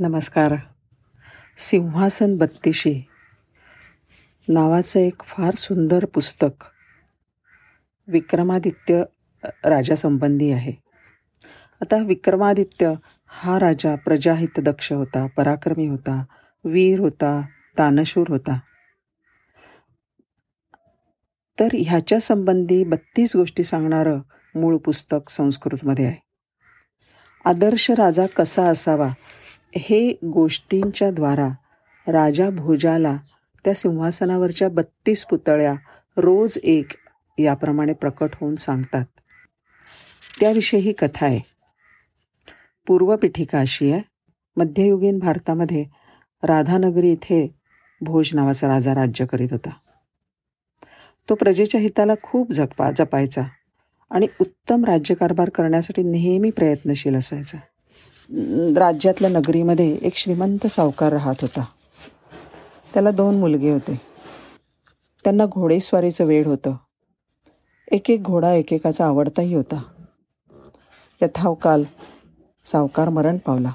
नमस्कार. सिंहासन बत्तीशी. नावाचं एक फार सुंदर पुस्तक विक्रमादित्य राजासंबंधी आहे. आता विक्रमादित्य हा राजा प्रजाहितदक्ष होता पराक्रमी होता वीर होता तानशूर होता. तर ह्याच्या संबंधी बत्तीस गोष्टी सांगणारं मूळ पुस्तक संस्कृतमध्ये आहे. आदर्श राजा कसा असावा हे गोष्टींच्या द्वारा राजा भोजाला त्या सिंहासनावरच्या बत्तीस पुतळ्या रोज एक याप्रमाणे प्रकट होऊन सांगतात. त्याविषयी ही कथा आहे. पूर्वपीठिका अशी आहे. मध्ययुगीन भारतामध्ये राधानगरी इथे भोज नावाचा राजा राज्य करीत होता. तो प्रजेच्या हिताला खूप जपा जपायचा आणि उत्तम राज्यकारभार करण्यासाठी नेहमी प्रयत्नशील असायचा. राज्यातल्या नगरीमध्ये एक श्रीमंत सावकार राहत होता. त्याला दोन मुलगे होते. त्यांना घोडेस्वारीचं वेळ होतं. एक एक घोडा एकेकाचा आवडताही होता. यथावकाल सावकार मरण पावला.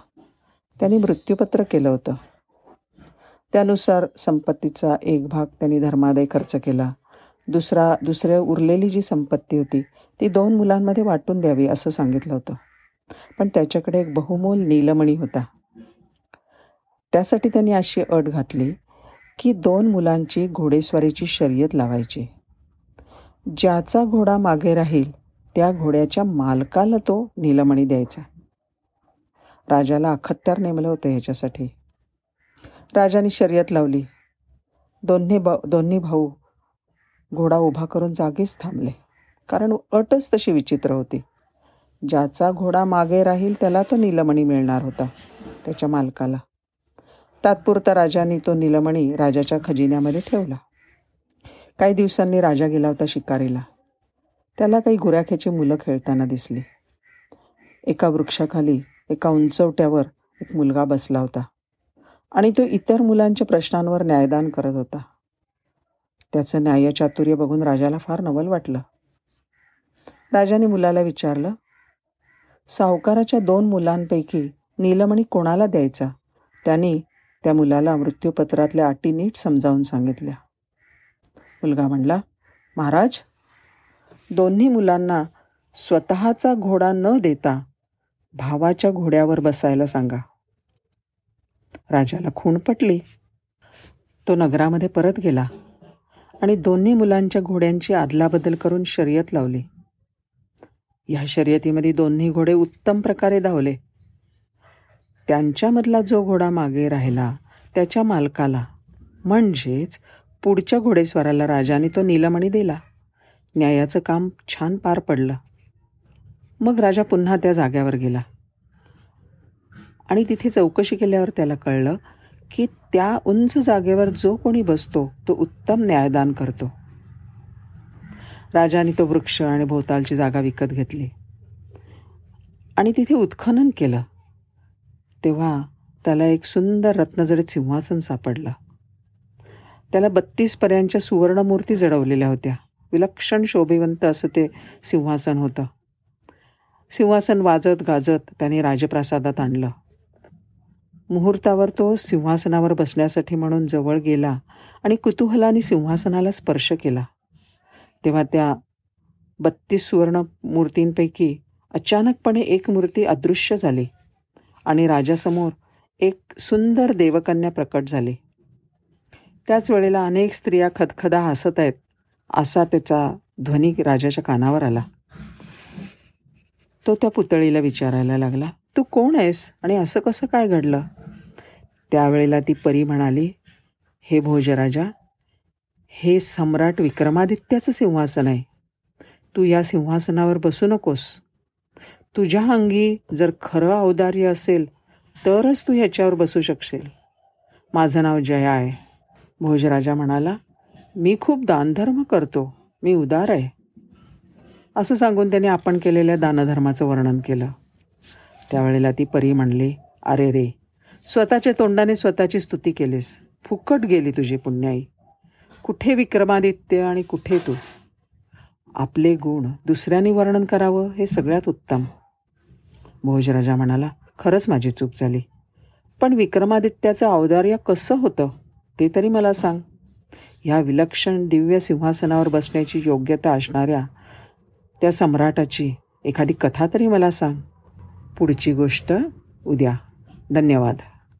त्यांनी मृत्यूपत्र केलं होतं. त्यानुसार संपत्तीचा एक भाग त्यांनी धर्मादाय खर्च केला. दुसरा दुसऱ्या उरलेली जी संपत्ती होती ती दोन मुलांमध्ये वाटून द्यावी असं सांगितलं होतं. पण त्याच्याकडे एक बहुमोल नीलमणी होता. त्यासाठी त्यांनी अशी अट घातली की दोन मुलांची घोडेस्वारीची शर्यत लावायची. ज्याचा घोडा मागे राहील त्या घोड्याच्या मालकाला तो नीलमणी द्यायचा. राजाला अखत्यार नेमलं होतं ह्याच्यासाठी. राजाने शर्यत लावली. दोन्ही ब दोन्ही भाऊ घोडा उभा करून जागीच थांबले. कारण अटच तशी विचित्र होती. ज्याचा घोडा मागे राहील त्याला तो नीलमणी मिळणार होता त्याच्या मालकाला. तात्पुरता राजाने तो नीलमणी राजाच्या खजिन्यामध्ये ठेवला. काही दिवसांनी राजा गेला होता शिकारीला. त्याला काही गुराख्याची मुलं खेळताना दिसली. एका वृक्षाखाली एका उंचवट्यावर एक मुलगा बसला होता आणि तो इतर मुलांच्या प्रश्नांवर न्यायदान करत होता. त्याचं न्यायचातुर्य बघून राजाला फार नवल वाटलं. राजाने मुलाला विचारलं सावकाराच्या दोन मुलांपैकी नीलमणी कोणाला द्यायचा? त्यांनी त्या मुलाला मृत्यूपत्रातल्या अटी नीट समजावून सांगितल्या. मुलगा म्हणला महाराज दोन्ही मुलांना स्वतःचा घोडा न देता भावाच्या घोड्यावर बसायला सांगा. राजाला खूण पटली. तो नगरामध्ये परत गेला आणि दोन्ही मुलांच्या घोड्यांची आदलाबदल करून शर्यत लावली. ह्या शर्यतीमध्ये दोन्ही घोडे उत्तम प्रकारे धावले. त्यांच्यामधला जो घोडा मागे राहिला त्याच्या मालकाला म्हणजेच पुढच्या घोडेस्वाराला राजाने तो नीलमणी दिला. न्यायाचं काम छान पार पडलं. मग राजा पुन्हा त्या जाग्यावर गेला. आणि तिथे चौकशी केल्यावर त्याला कळलं की त्या उंच जागेवर जो कोणी बसतो तो उत्तम न्यायदान करतो. राजाने तो वृक्ष आणि भोवतालची जागा विकत घेतली. आणि तिथे उत्खनन केलं. तेव्हा त्याला एक सुंदर रत्नजडित सिंहासन सापडलं. त्याला बत्तीस पर्यांच्या सुवर्णमूर्ती जडवलेल्या होत्या. विलक्षण शोभेवंत असं ते सिंहासन होतं. सिंहासन वाजत गाजत त्याने राजप्रासादात आणलं. मुहूर्तावर तो सिंहासनावर बसण्यासाठी म्हणून जवळ गेला आणि कुतूहलाने सिंहासनाला स्पर्श केला. तेव्हा त्या बत्तीस सुवर्ण मूर्तींपैकी अचानकपणे एक मूर्ती अदृश्य झाली आणि राजासमोर एक सुंदर देवकन्या प्रकट झाली. त्याच वेळेला अनेक स्त्रिया खदखदा हसत आहेत असा त्याचा ध्वनी राजाच्या कानावर आला. तो त्या पुतळीला विचारायला लागला तू कोण आहेस आणि असं कसं काय घडलं? त्यावेळेला ती परी म्हणाली हे भोजराजा हे सम्राट विक्रमादित्याचं सिंहासन आहे. तू या सिंहासनावर बसू नकोस. तुझ्या अंगी जर खरं औदार्य असेल तरच तू ह्याच्यावर बसू शकशील. माझं नाव जया आहे. भोजराजा म्हणाला मी खूप दानधर्म करतो. मी उदार आहे. असं सांगून त्याने आपण केलेल्या दानधर्माचं वर्णन केलं. त्यावेळेला ती परी म्हणली अरे रे स्वतःच्या तोंडाने स्वतःची स्तुती केलीस. फुकट गेली तुझी पुण्याई. कुठे विक्रमादित्य आणि कुठे तू? आपले गुण दुसऱ्यांनी वर्णन करावं हे सगळ्यात उत्तम. भोजराजा म्हणाला खरंच माझी चूक झाली. पण विक्रमादित्याचं औदार्य कसं होतं ते तरी मला सांग. ह्या विलक्षण दिव्य सिंहासनावर बसण्याची योग्यता असणाऱ्या त्या सम्राटाची एखादी कथा तरी मला सांग. पुढची गोष्ट उद्या. धन्यवाद.